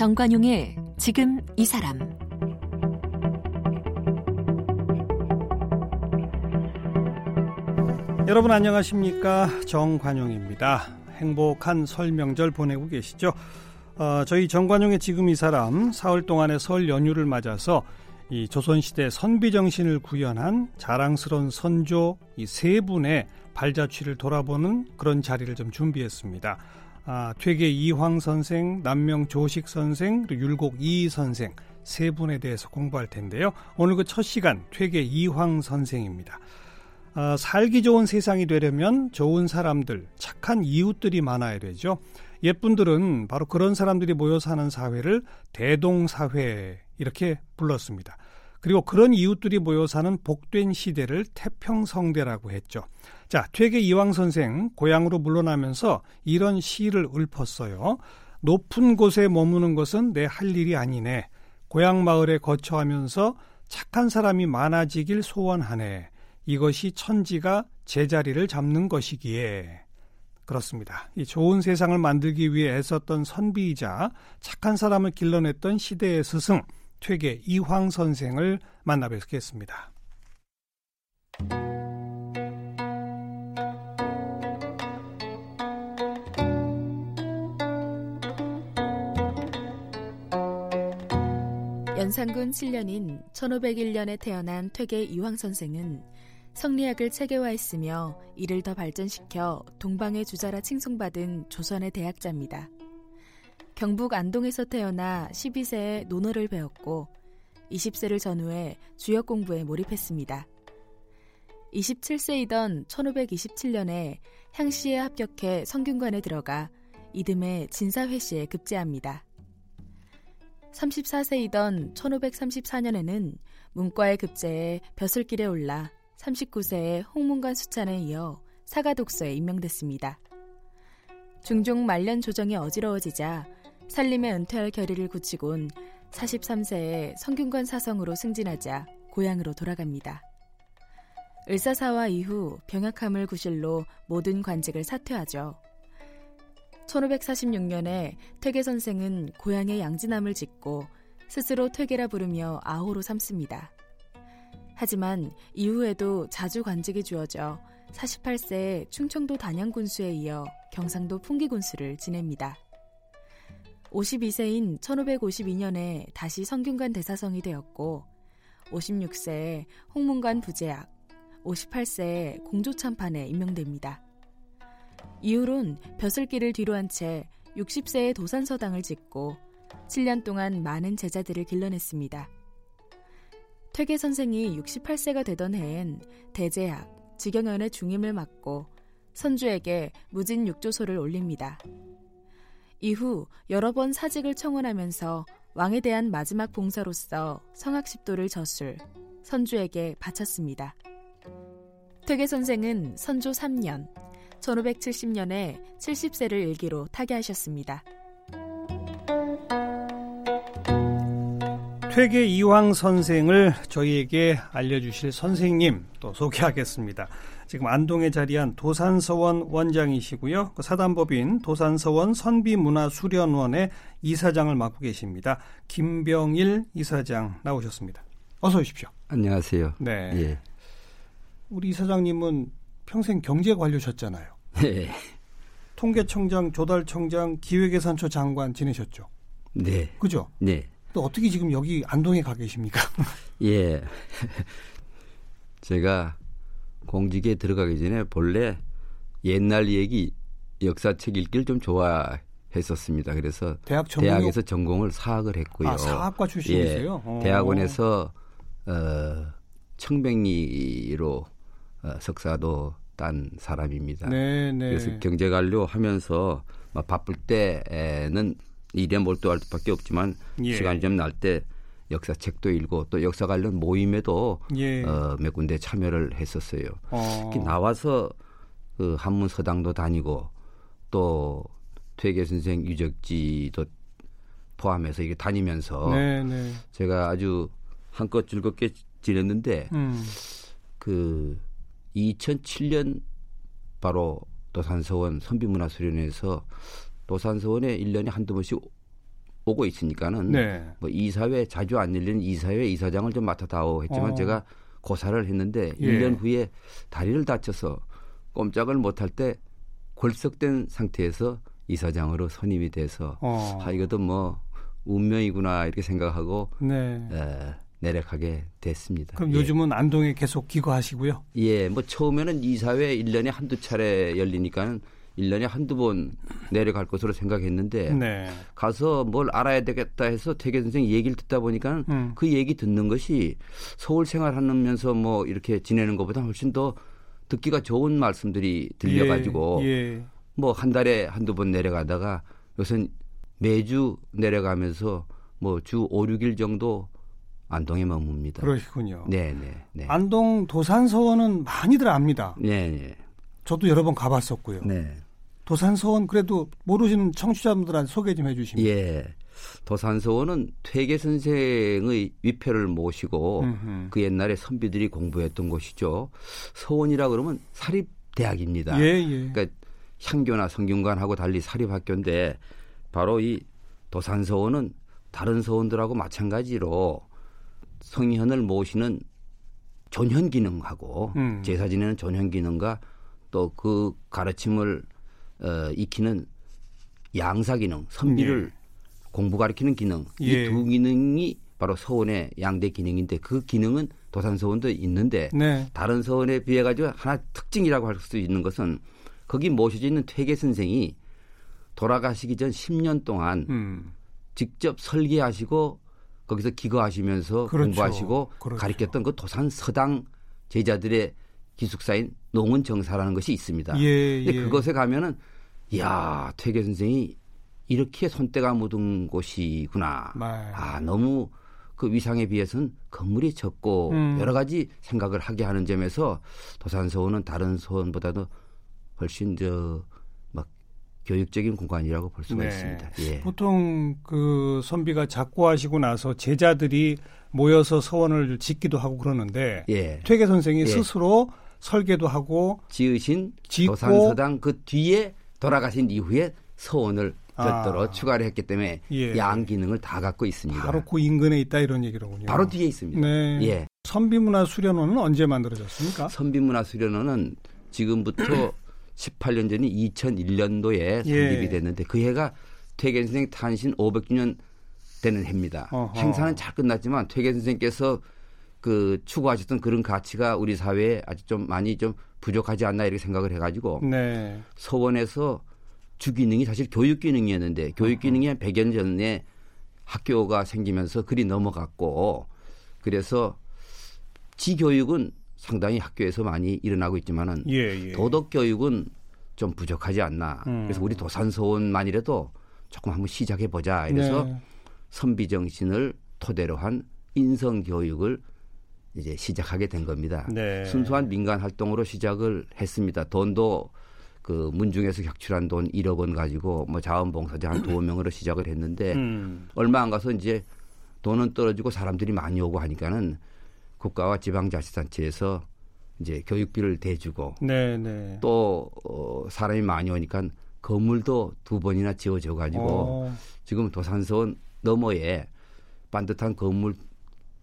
정관용의 지금 이 사람 여러분 안녕하십니까 정관용입니다. 행복한 설 명절 보내고 계시죠? 어, 저희 정관용의 지금 이 사람 사흘 동안의 설 연휴를 맞아서 이 조선시대 선비 정신을 구현한 자랑스러운 선조 이 세 분의 발자취를 돌아보는 그런 자리를 좀 준비했습니다. 아, 퇴계 이황 선생, 남명 조식 선생, 그리고 율곡 이 선생 세 분에 대해서 공부할 텐데요. 오늘 그 첫 시간 퇴계 이황 선생입니다. 아, 살기 좋은 세상이 되려면 좋은 사람들, 착한 이웃들이 많아야 되죠. 옛분들은 바로 그런 사람들이 모여 사는 사회를 대동사회 이렇게 불렀습니다. 그리고 그런 이웃들이 모여 사는 복된 시대를 태평성대라고 했죠. 자, 퇴계 이황 선생 고향으로 물러나면서 이런 시를 읊었어요. 높은 곳에 머무는 것은 내 할 일이 아니네. 고향 마을에 거처하면서 착한 사람이 많아지길 소원하네. 이것이 천지가 제자리를 잡는 것이기에. 그렇습니다. 이 좋은 세상을 만들기 위해 애썼던 선비이자 착한 사람을 길러냈던 시대의 스승, 퇴계 이황 선생을 만나 뵙겠습니다. 연산군 7년인 1501년에 태어난 퇴계 이황 선생은 성리학을 체계화했으며 이를 더 발전시켜 동방의 주자라 칭송받은 조선의 대학자입니다. 경북 안동에서 태어나 12세에 논어를 배웠고 20세를 전후해 주역 공부에 몰입했습니다. 27세이던 1527년에 향시에 합격해 성균관에 들어가 이듬해 진사회시에 급제합니다. 34세이던 1534년에는 문과에 급제해 벼슬길에 올라 39세에 홍문관 수찬에 이어 사가독서에 임명됐습니다. 중종 말년 조정이 어지러워지자 살림에 은퇴할 결의를 굳히곤 43세에 성균관 사성으로 승진하자 고향으로 돌아갑니다. 을사사화 이후 병약함을 구실로 모든 관직을 사퇴하죠. 1546년에 퇴계 선생은 고향에 양지남을 짓고 스스로 퇴계라 부르며 아호로 삼습니다. 하지만 이후에도 자주 관직이 주어져 48세에 충청도 단양군수에 이어 경상도 풍기군수를 지냅니다. 52세인 1552년에 다시 성균관 대사성이 되었고 56세에 홍문관 부제학, 58세에 공조참판에 임명됩니다. 이후론 벼슬길을 뒤로한 채 60세에 도산서당을 짓고 7년 동안 많은 제자들을 길러냈습니다. 퇴계 선생이 68세가 되던 해엔 대제학, 직영연의 중임을 맡고 선주에게 무진 육조소를 올립니다. 이후 여러 번 사직을 청원하면서 왕에 대한 마지막 봉사로서 성학십도를 저술, 선주에게 바쳤습니다. 퇴계 선생은 선조 3년, 1570년에 70세를 일기로 타계하셨습니다. 퇴계 이황 선생을 저희에게 알려주실 선생님 또 소개하겠습니다. 지금 안동에 자리한 도산서원 원장이시고요. 그 사단법인 도산서원 선비문화수련원의 이사장을 맡고 계십니다. 김병일 이사장 나오셨습니다. 어서 오십시오. 안녕하세요. 네. 예. 우리 이사장님은 평생 경제 관료셨잖아요. 네. 통계청장, 조달청장, 기획예산처 장관 지내셨죠. 네. 그죠? 네. 또 어떻게 지금 여기 안동에 가 계십니까? 예. 제가 공직에 들어가기 전에 본래 옛날 얘기 역사책 읽기를 좀 좋아했었습니다. 그래서 대학 전공 대학에서 전공을 사학을 했고요. 아, 사학과 출신이세요? 예. 대학원에서 어, 청백리로 어, 석사도 딴 사람입니다. 네, 네. 그래서 경제관료 하면서 막 바쁠 때에는 일에 몰두할 수밖에 없지만 예. 시간이 좀 날 때 역사책도 읽고 또 역사 관련 모임에도 예. 어, 몇 군데 참여를 했었어요. 어. 특히 나와서 그 한문 서당도 다니고 또 퇴계 선생 유적지도 포함해서 이게 다니면서 네, 네. 제가 아주 한껏 즐겁게 지냈는데 음. 그 2007년 바로 도산서원 선비문화수련회에서 도산서원에 1년에 한두 번씩 오고 있으니까는 네. 뭐 이사회 자주 안 열리는 이사회 이사장을 좀 맡아다오 했지만 어. 제가 고사를 했는데 예. 1년 후에 다리를 다쳐서 꼼짝을 못할 때 골석된 상태에서 이사장으로 선임이 돼서 어. 아 이것도 뭐 운명이구나 이렇게 생각하고 네. 에, 내려가게 됐습니다. 그럼 예. 요즘은 안동에 계속 기거하시고요. 예, 뭐 처음에는 이사회 1년에 한두 차례 열리니까는 1년에 한두 번 내려갈 것으로 생각했는데 네. 가서 뭘 알아야 되겠다 해서 태계 선생 얘기를 듣다 보니까 음. 그 얘기 듣는 것이 서울 생활하면서 뭐 이렇게 지내는 것보다 훨씬 더 듣기가 좋은 말씀들이 들려가지고 예, 예. 뭐한 달에 한두 번 내려가다가 요새는 매주 내려가면서 뭐 주 5, 6일 정도 안동에 머뭅니다. 그러시군요. 네, 네, 네. 안동 도산서원은 많이들 압니다. 네, 네. 저도 여러 번 가봤었고요. 네. 도산서원 그래도 모르시는 청취자분들한테 소개 좀 해주시면. 예. 도산서원은 퇴계 선생의 위패를 모시고 음흠. 그 옛날에 선비들이 공부했던 곳이죠. 서원이라 그러면 사립 대학입니다. 예, 예. 그러니까 향교나 성균관하고 달리 사립 학교인데 바로 이 도산서원은 다른 서원들하고 마찬가지로 성현을 모시는 존현 기능하고 음. 제사 지내는 존현 기능과 또 그 가르침을 어, 익히는 양사 기능, 선비를 공부 가르치는 기능 예. 이두 기능이 바로 서원의 양대 기능인데 그 기능은 도산 서원도 있는데 네. 다른 서원에 비해 가지고 하나 특징이라고 할 수 있는 것은 거기 모셔져 있는 퇴계 선생이 돌아가시기 전 10년 동안 음. 직접 설계하시고 거기서 기거하시면서 그렇죠. 공부하시고 그렇죠. 가르쳤던 그 도산 서당 제자들의 기숙사인 농은 정사라는 것이 있습니다. 예, 근데 예. 그곳에 가면은 야 퇴계 선생이 이렇게 손때가 묻은 곳이구나. 말. 아 너무 그 위상에 비해서는 건물이 적고 음. 여러 가지 생각을 하게 하는 점에서 도산서원은 다른 서원보다도 훨씬 저막 교육적인 공간이라고 볼 수가 네. 있습니다. 예. 보통 그 선비가 작고하시고 나서 제자들이 모여서 서원을 짓기도 하고 그러는데 예. 퇴계 선생이 예. 스스로 설계도 하고 지으신 짓고 도산서당 그 뒤에 돌아가신 이후에 서원을 별도로 아. 추가를 했기 때문에 예. 양 기능을 다 갖고 있습니다. 바로 그 인근에 있다 이런 얘기로군요. 바로 뒤에 있습니다. 네. 예. 선비문화 수련원은 언제 만들어졌습니까? 선비문화수련원은 지금부터 18년 전인 2001년도에 예. 설립이 됐는데 그 해가 퇴계 선생 탄신 500주년 되는 해입니다. 어허. 행사는 잘 끝났지만 퇴계 선생께서 그 추구하셨던 그런 가치가 우리 사회에 아직 좀 많이 좀 부족하지 않나 이렇게 생각을 해가지고 네. 서원에서 주 기능이 사실 교육 기능이었는데 교육 기능이 한 100여 년 전에 학교가 생기면서 그리 넘어갔고 그래서 지교육은 상당히 학교에서 많이 일어나고 있지만은 예, 예. 도덕 교육은 좀 부족하지 않나. 음. 그래서 우리 도산서원만이라도 조금 한번 시작해 보자. 이래서 네. 선비 정신을 토대로 한 인성 교육을 이제 시작하게 된 겁니다. 네. 순수한 민간 활동으로 시작을 했습니다. 돈도 그 문중에서 격출한 돈 1억 원 가지고 뭐 자원봉사자 한두 명으로 시작을 했는데 음. 얼마 안 가서 이제 돈은 떨어지고 사람들이 많이 오고 하니까는 국가와 지방자치단체에서 이제 교육비를 대주고 네, 네. 또 어, 사람이 많이 오니까 건물도 두 번이나 지어져 가지고 어, 지금 도산서원 너머에 반듯한 건물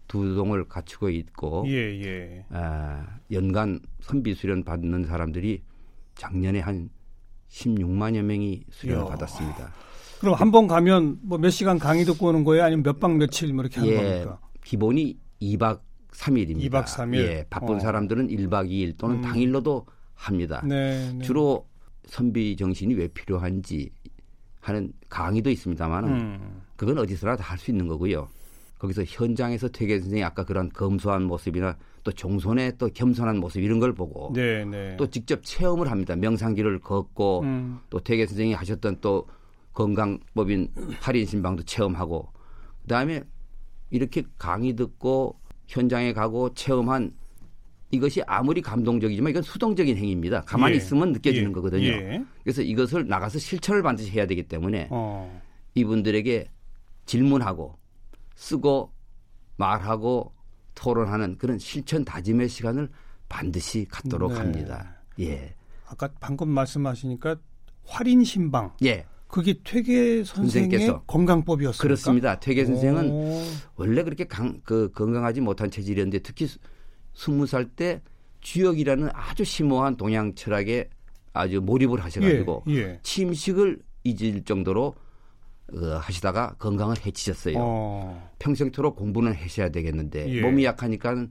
두 동을 갖추고 있고 예, 예. 아, 연간 선비 수련 받는 사람들이 작년에 한 16만여 명이 수련을 이야. 받았습니다. 그럼 한 번 가면 뭐 몇 시간 강의 듣고 오는 거예요? 아니면 몇 박 며칠 뭐 이렇게 하는 예, 겁니까? 기본이 2박 3일입니다. 2박 3일? 예, 바쁜 어. 사람들은 1박 2일 또는 음. 당일로도 합니다. 네, 네. 주로 선비 정신이 왜 필요한지 하는 강의도 있습니다만은 음. 그건 어디서나 다 할 수 있는 거고요. 거기서 현장에서 퇴계 선생이 아까 그런 검소한 모습이나 또 종손의 또 겸손한 모습 이런 걸 보고 네, 네. 또 직접 체험을 합니다. 명상길을 걷고 음. 또 퇴계 선생이 하셨던 또 건강법인 할인 신방도 체험하고 그다음에 이렇게 강의 듣고 현장에 가고 체험한 이것이 아무리 감동적이지만 이건 수동적인 행위입니다. 가만히 예. 있으면 느껴지는 예. 거거든요. 예. 그래서 이것을 나가서 실천을 반드시 해야 되기 때문에 어. 이분들에게 질문하고 쓰고 말하고 토론하는 그런 실천 다짐의 시간을 반드시 갖도록 네. 합니다. 예. 아까 방금 말씀하시니까 활인 신방. 예. 그게 퇴계 선생의 선생께서. 건강법이었습니까? 그렇습니다. 퇴계 선생은 오. 원래 그렇게 강, 그 건강하지 못한 체질이었는데 특히 스- 스무 살 때 주역이라는 아주 심오한 동양 철학에 아주 몰입을 하셔가지고 예, 예. 침식을 잊을 정도로 어, 하시다가 건강을 해치셨어요. 어. 평생토록 공부는 하셔야 되겠는데 예. 몸이 약하니까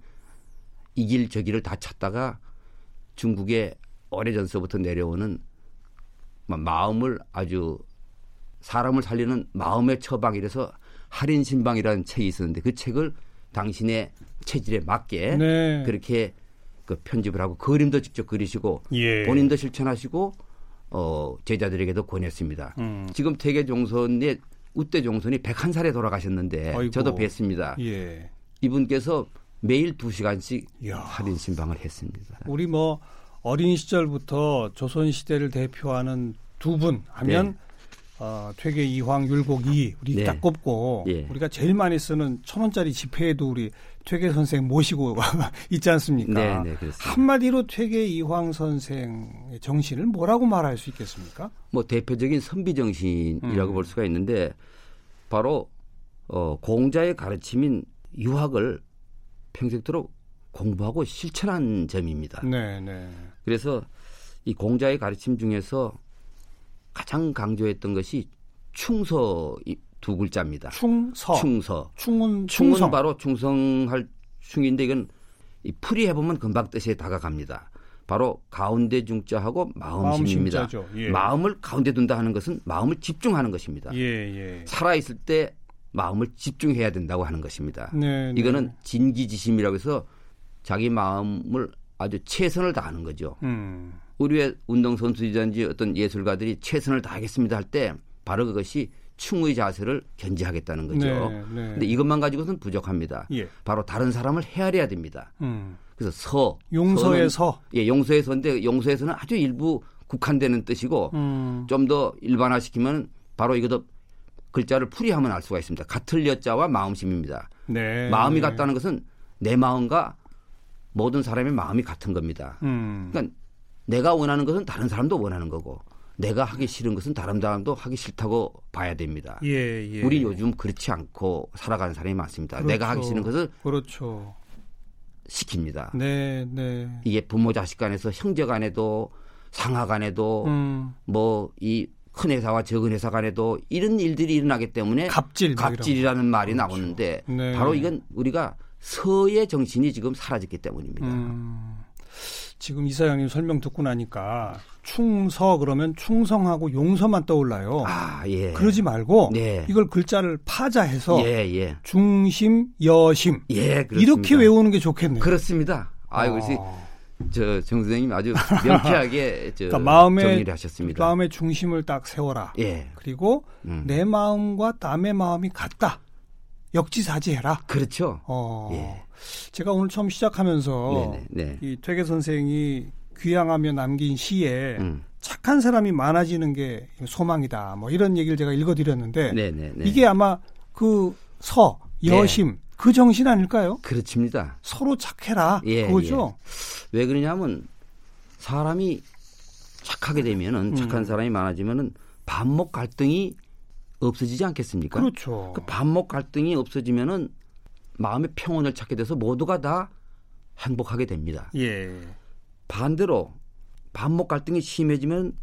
이길 저기를 다 찾다가 중국에 오래전서부터 내려오는 마- 마음을 아주 사람을 살리는 마음의 처방 이라서 할인 신방이라는 책이 있었는데 그 책을 당신의 체질에 맞게 네. 그렇게 그 편집을 하고 그림도 직접 그리시고 예. 본인도 실천하시고 어, 제자들에게도 권했습니다. 음. 지금 퇴계 종선의 우대 종선이 101살에 돌아가셨는데 아이고. 저도 뵀습니다. 예. 이분께서 매일 2시간씩 이야. 할인 신방을 했습니다. 우리 뭐 어린 시절부터 조선 시대를 대표하는 두 분 하면 네. 어, 퇴계 이황 율곡 이 우리 네. 딱 꼽고 예. 우리가 제일 많이 쓰는 천 원짜리 지폐에도 우리 퇴계 선생 모시고 있지 않습니까? 네, 네, 그렇습니다. 한마디로 퇴계 이황 선생의 정신을 뭐라고 말할 수 있겠습니까? 뭐 대표적인 선비 정신이라고 음. 볼 수가 있는데 바로 어, 공자의 가르침인 유학을 평생토록 공부하고 실천한 점입니다. 네, 네. 그래서 이 공자의 가르침 중에서 가장 강조했던 것이 충서 이두 글자입니다. 충서. 충서. 충은 충은 충성. 바로 충성할 충인데 이건 이 풀이 해보면 금방 뜻에 다가갑니다. 바로 가운데 중자하고 마음심입니다. 마음심자죠. 예. 마음을 가운데 둔다 하는 것은 마음을 집중하는 것입니다. 예, 예. 살아 있을 때 마음을 집중해야 된다고 하는 것입니다. 네, 네. 이거는 진기지심이라고 해서 자기 마음을 아주 최선을 다하는 거죠. 음. 우리의 운동선수이든지 어떤 예술가들이 최선을 다하겠습니다 할 때 바로 그것이 충의 자세를 견지하겠다는 거죠. 네, 네. 근데 이것만 가지고는 부족합니다. 예. 바로 다른 사람을 헤아려야 됩니다. 음. 그래서 서 용서의 서. 예, 용서의 서인데 용서에서는 아주 일부 국한되는 뜻이고 음. 좀더 일반화시키면 바로 이것도 글자를 풀이하면 알 수가 있습니다. 같을 여자와 마음심입니다. 네. 마음이 네. 같다는 것은 내 마음과 모든 사람의 마음이 같은 겁니다. 음. 그러니까 내가 원하는 것은 다른 사람도 원하는 거고 내가 하기 싫은 것은 다른 사람도 하기 싫다고 봐야 됩니다. 예, 예. 우리 요즘 그렇지 않고 살아가는 사람이 많습니다. 그렇죠. 내가 하기 싫은 것을 그렇죠. 시킵니다. 네, 네. 이게 부모 자식 간에서 형제 간에도 상하 간에도 음. 뭐이 큰 회사와 적은 회사 간에도 이런 일들이 일어나기 때문에 갑질 뭐 갑질이라는 말이 나오는데 네. 바로 이건 우리가 서의 정신이 지금 사라졌기 때문입니다. 음, 지금 이사장님 설명 듣고 나니까 충서 그러면 충성하고 용서만 떠올라요. 아, 예. 그러지 말고 네. 이걸 글자를 파자해서 예, 예. 중심, 여심 예, 그렇습니다. 이렇게 외우는 게 좋겠네요. 그렇습니다. 아이고, 어. 역시 저정 선생님 아주 명쾌하게 저 그러니까 마음의 정리를 하셨습니다. 마음의 중심을 딱 세워라. 예. 그리고 음. 내 마음과 남의 마음이 같다. 역지사지해라. 그렇죠. 어. 예. 제가 오늘 처음 시작하면서 네, 네, 네. 이 퇴계 선생이 귀향하며 남긴 시에 음. 착한 사람이 많아지는 게 소망이다. 뭐 이런 얘기를 제가 읽어드렸는데 네, 네, 네. 이게 아마 그 서, 여심 그 정신 아닐까요? 그렇습니다. 서로 착해라. 예, 그거죠. 왜 그러냐면 사람이 착하게 되면은 음. 착한 사람이 많아지면은 반목 갈등이 없어지지 않겠습니까? 그렇죠. 그 반목 갈등이 없어지면은 마음의 평온을 찾게 돼서 모두가 다 행복하게 됩니다. 예. 반대로 반목 갈등이 심해지면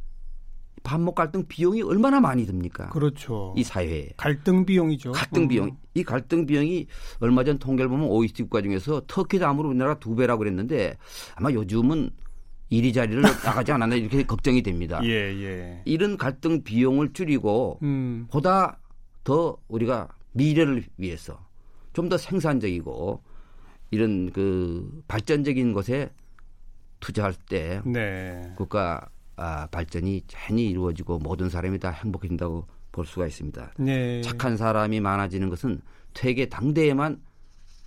반목 갈등 비용이 얼마나 많이 듭니까? 그렇죠. 이 사회에. 갈등 비용이죠. 갈등 음. 비용. 이 갈등 비용이 얼마 전 통계를 보면 OECD 국가 중에서 터키 다음으로 우리나라 두 배라고 그랬는데 아마 요즘은 이리 자리를 나가지 않았나 이렇게 걱정이 됩니다. 예, 예. 이런 갈등 비용을 줄이고 음. 보다 더 우리가 미래를 위해서 좀 더 생산적이고 이런 그 발전적인 것에 투자할 때 네. 국가 아, 발전이 전히 이루어지고 모든 사람이 다 행복해진다고 볼 수가 있습니다. 네. 착한 사람이 많아지는 것은 퇴계 당대에만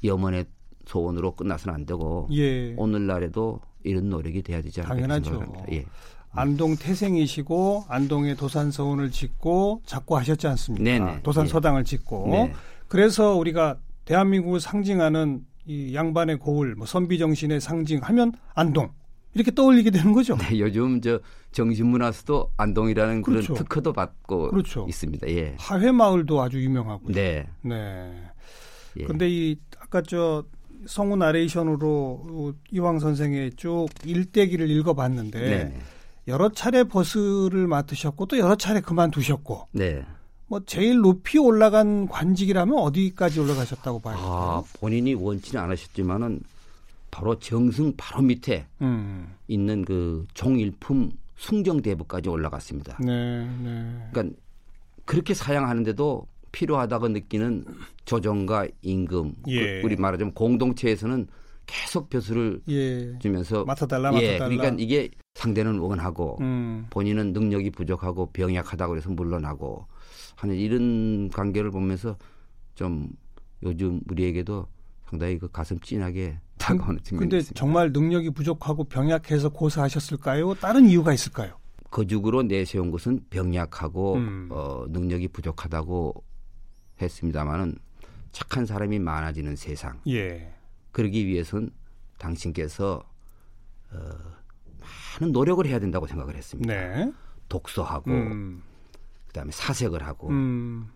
염원의 소원으로 끝나서는 안 되고 예. 오늘날에도 이런 노력이 돼야 되지 않을까 당연하죠. 생각합니다. 예. 안동 태생이시고 안동에 도산 서원을 짓고 작고 하셨지 않습니까? 네네. 도산 서당을 짓고 네. 그래서 우리가 대한민국을 상징하는 이 양반의 고을, 뭐 선비 정신의 상징하면 안동 이렇게 떠올리게 되는 거죠. 네, 요즘 저 정신문화수도 안동이라는 그렇죠. 그런 특허도 받고 그렇죠. 있습니다. 예. 하회 마을도 아주 유명하고요. 네. 네. 예. 근데 이 아까 저 성우 나레이션으로 이황 선생의 쭉 일대기를 읽어봤는데 네. 여러 차례 버스를 맡으셨고 또 여러 차례 그만두셨고 네. 뭐 제일 높이 올라간 관직이라면 어디까지 올라가셨다고 봐요? 아, 본인이 원치는 않으셨지만은 바로 정승 바로 밑에 음. 있는 그 종일품 숭정대부까지 올라갔습니다. 네, 네. 그러니까 그렇게 사양하는데도 필요하다고 느끼는 조정과 임금, 예. 그 우리 말하자면 공동체에서는 계속 벼슬을 예. 주면서 맡아달라, 예, 맡아달라. 그러니까 이게 상대는 원하고 음. 본인은 능력이 부족하고 병약하다고 그래서 물러나고 하는 이런 관계를 보면서 좀 요즘 우리에게도 상당히 그 가슴 찐하게 다가오는 측면이 근데 있습니다. 정말 능력이 부족하고 병약해서 고사하셨을까요? 다른 이유가 있을까요? 거죽으로 내세운 것은 병약하고 음. 어, 능력이 부족하다고 했습니다마는 착한 사람이 많아지는 세상 예. 그러기 위해선 당신께서 어, 많은 노력을 해야 된다고 생각을 했습니다. 네. 독서하고 음. 그다음에 사색을 하고 음.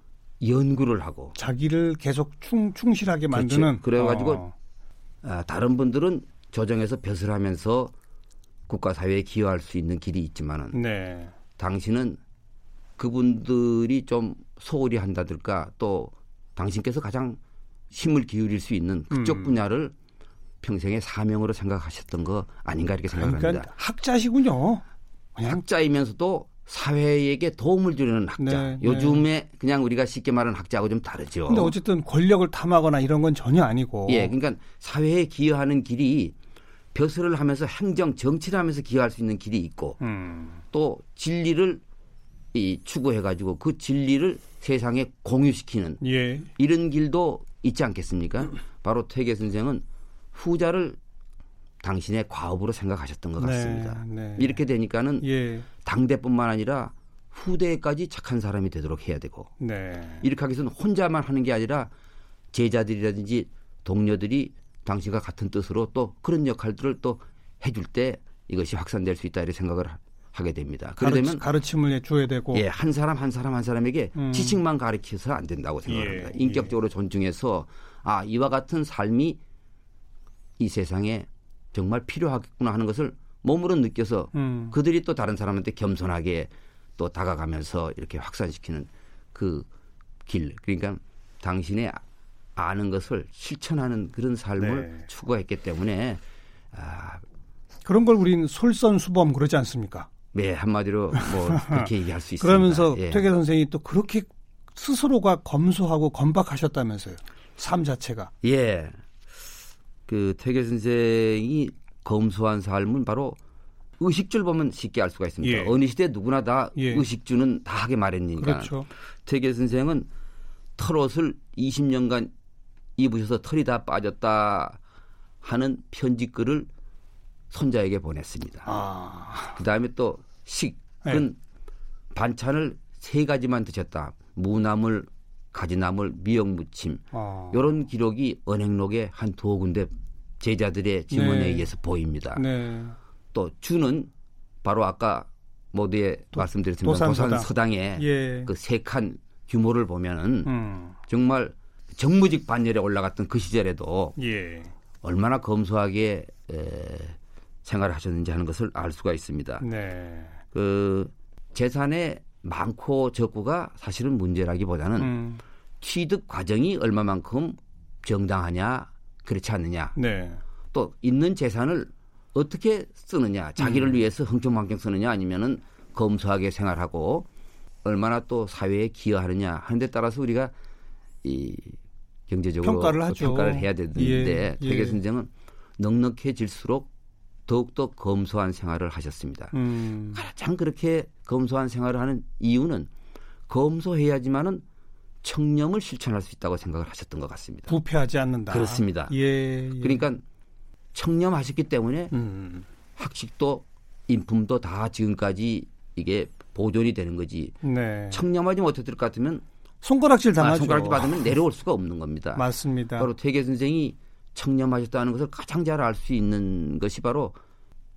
연구를 하고 자기를 계속 충, 충실하게 그렇죠. 만드는 그래가지고 어. 아, 다른 분들은 조정에서 벼슬 하면서 국가 사회에 기여할 수 있는 길이 있지만은 네. 당신은 그분들이 좀 소홀히 한다든가 또 당신께서 가장 힘을 기울일 수 있는 그쪽 음. 분야를 평생의 사명으로 생각하셨던 거 아닌가 이렇게 생각을 그러니까. 학자시군요. 그냥 학자이면서도 사회에게 도움을 주려는 학자. 네, 네. 요즘에 그냥 우리가 쉽게 말하는 학자하고 좀 다르죠. 근데 어쨌든 권력을 탐하거나 이런 건 전혀 아니고. 예, 그러니까 사회에 기여하는 길이 벼슬을 하면서 행정 정치를 하면서 기여할 수 있는 길이 있고 음. 또 진리를 이 추구해 가지고 그 진리를 세상에 공유시키는 예. 이런 길도 있지 않겠습니까? 바로 퇴계 선생은 후자를 당신의 과업으로 생각하셨던 것 같습니다. 네, 네. 이렇게 되니까는 예. 당대뿐만 아니라 후대까지 착한 사람이 되도록 해야 되고 네. 이렇게 하기 위해서는 혼자만 하는 게 아니라 제자들이라든지 동료들이 당신과 같은 뜻으로 또 그런 역할들을 또 해줄 때 이것이 확산될 수 있다 이렇게 생각을 하- 하게 됩니다. 그러려면 가르치, 을 해줘야 되고. 예, 한 사람 한 사람 한 사람에게 음. 지식만 가르쳐서 안 된다고 생각합니다. 예, 인격적으로 존중해서 아 이와 같은 삶이 이 세상에 정말 필요하겠구나 하는 것을 몸으로 느껴서 음. 그들이 또 다른 사람한테 겸손하게 또 다가가면서 이렇게 확산시키는 그 길. 그러니까 당신의 아는 것을 실천하는 그런 삶을 네. 추구했기 때문에 아, 그런 걸 우리는 솔선수범 그러지 않습니까? 네, 한마디로 뭐 그렇게 얘기할 수 있습니다. 그러면서 예. 퇴계 선생이 또 그렇게 스스로가 검소하고 건박하셨다면서요. 삶 자체가. 예. 그 퇴계 선생이 검소한 삶은 바로 의식주를 보면 쉽게 알 수가 있습니다. 예. 어느 시대 누구나 다 예. 의식주는 다 하게 마련이니까. 그렇죠. 퇴계 선생은 털옷을 20년간 입으셔서 털이 다 빠졌다 하는 편지글을 손자에게 보냈습니다. 아. 그 다음에 또 식은 반찬을 세 가지만 드셨다. 무나물, 가지나물, 미역무침. 어. 이런 기록이 언행록에 한 두어 군데 제자들의 증언에 네. 의해서 보입니다. 네. 또 주는 바로 아까 모두에 말씀드렸지만 도산서당. 도산서당의 예. 그세 칸 규모를 보면은 음. 정말 정무직 반열에 올라갔던 그 시절에도 예. 얼마나 검소하게 에, 생활을 하셨는지 하는 것을 알 수가 있습니다. 네. 그 재산의 많고 적고가 사실은 문제라기보다는 음. 취득 과정이 얼마만큼 정당하냐 그렇지 않느냐 네. 또 있는 재산을 어떻게 쓰느냐 자기를 음. 위해서 흥청망청 쓰느냐 아니면은 검소하게 생활하고 얼마나 또 사회에 기여하느냐 하는 데 따라서 우리가 이 경제적으로 평가를 또 하죠. 평가를 해야 되는데 예, 예. 퇴계 선생은 넉넉해질수록 더욱더 검소한 생활을 하셨습니다. 음. 가장 그렇게 검소한 생활을 하는 이유는 검소해야지만은 청렴을 실천할 수 있다고 생각을 하셨던 것 같습니다. 부패하지 않는다. 그렇습니다. 예. 예. 그러니까 청렴하셨기 때문에 음. 학식도 인품도 다 지금까지 이게 보존이 되는 거지. 네. 청렴하지 못했을 것 같으면 손가락질 아, 당하죠. 손가락질 받으면 내려올 수가 없는 겁니다. 맞습니다. 바로 퇴계 선생이 청렴하셨다는 것을 가장 잘 알 수 있는 것이 바로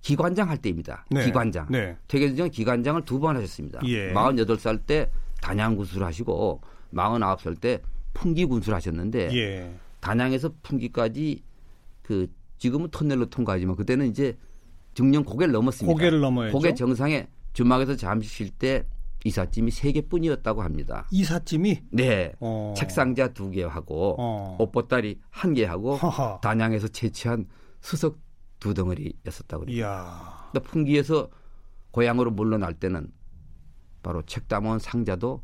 기관장 할 때입니다. 네. 기관장. 네. 퇴계선생 기관장을 두 번 하셨습니다. 예. 48살 때 단양 군수를 하시고 49살 때 풍기 군수를 하셨는데 예. 단양에서 풍기까지 그 지금은 터널로 통과하지만 그때는 이제 정령 고개를 넘었습니다. 고개를 넘어야죠. 고개 정상에 주막에서 잠시 쉴 때 이삿짐이 세 개뿐이었다고 합니다. 이삿짐이 네. 어. 책상자 두 개 하고 어. 옷보따리 한 개 하고 허허. 단양에서 채취한 수석 두 덩어리였었다고. 이야. 근데 풍기에서 고향으로 물러날 때는 바로 책 담은 상자도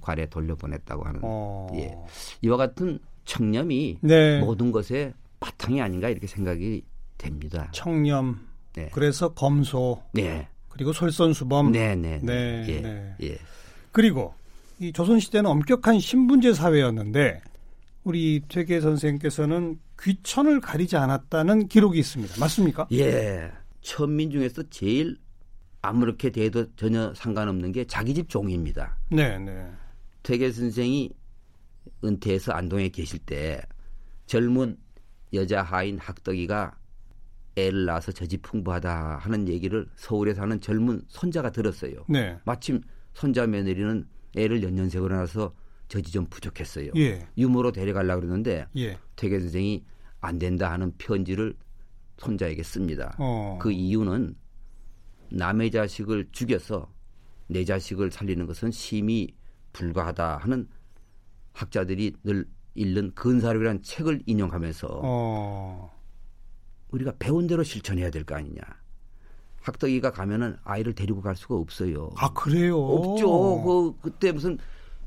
관에 돌려보냈다고 하는 어. 예. 이와 같은 청렴이 네. 모든 것의 바탕이 아닌가 이렇게 생각이 됩니다. 청렴. 네. 그래서 검소 네. 그리고 솔선수범. 네, 네, 네, 예, 네. 예. 그리고 이 조선 시대는 엄격한 신분제 사회였는데 우리 퇴계 선생께서는 귀천을 가리지 않았다는 기록이 있습니다. 맞습니까? 예. 천민 중에서 제일 아무렇게 대해도 전혀 상관없는 게 자기 집 종입니다. 네, 네. 퇴계 선생이 은퇴해서 안동에 계실 때 젊은 여자 하인 학덕이가 애를 낳아서 저지풍부하다 하는 얘기를 서울에 사는 젊은 손자가 들었어요. 네. 마침 손자 며느리는 애를 연년생으로 낳아서 젖이 좀 부족했어요. 예. 유모로 데려가려고 그러는데 예. 퇴계 선생이 안 된다 하는 편지를 손자에게 씁니다. 어. 그 이유는 남의 자식을 죽여서 내 자식을 살리는 것은 심히 불가하다 하는 학자들이 늘 읽는 근사료라는 책을 인용하면서 어. 우리가 배운 대로 실천해야 될 거 아니냐. 학덕이가 가면은 아이를 데리고 갈 수가 없어요. 아, 그래요? 없죠. 그 그때 무슨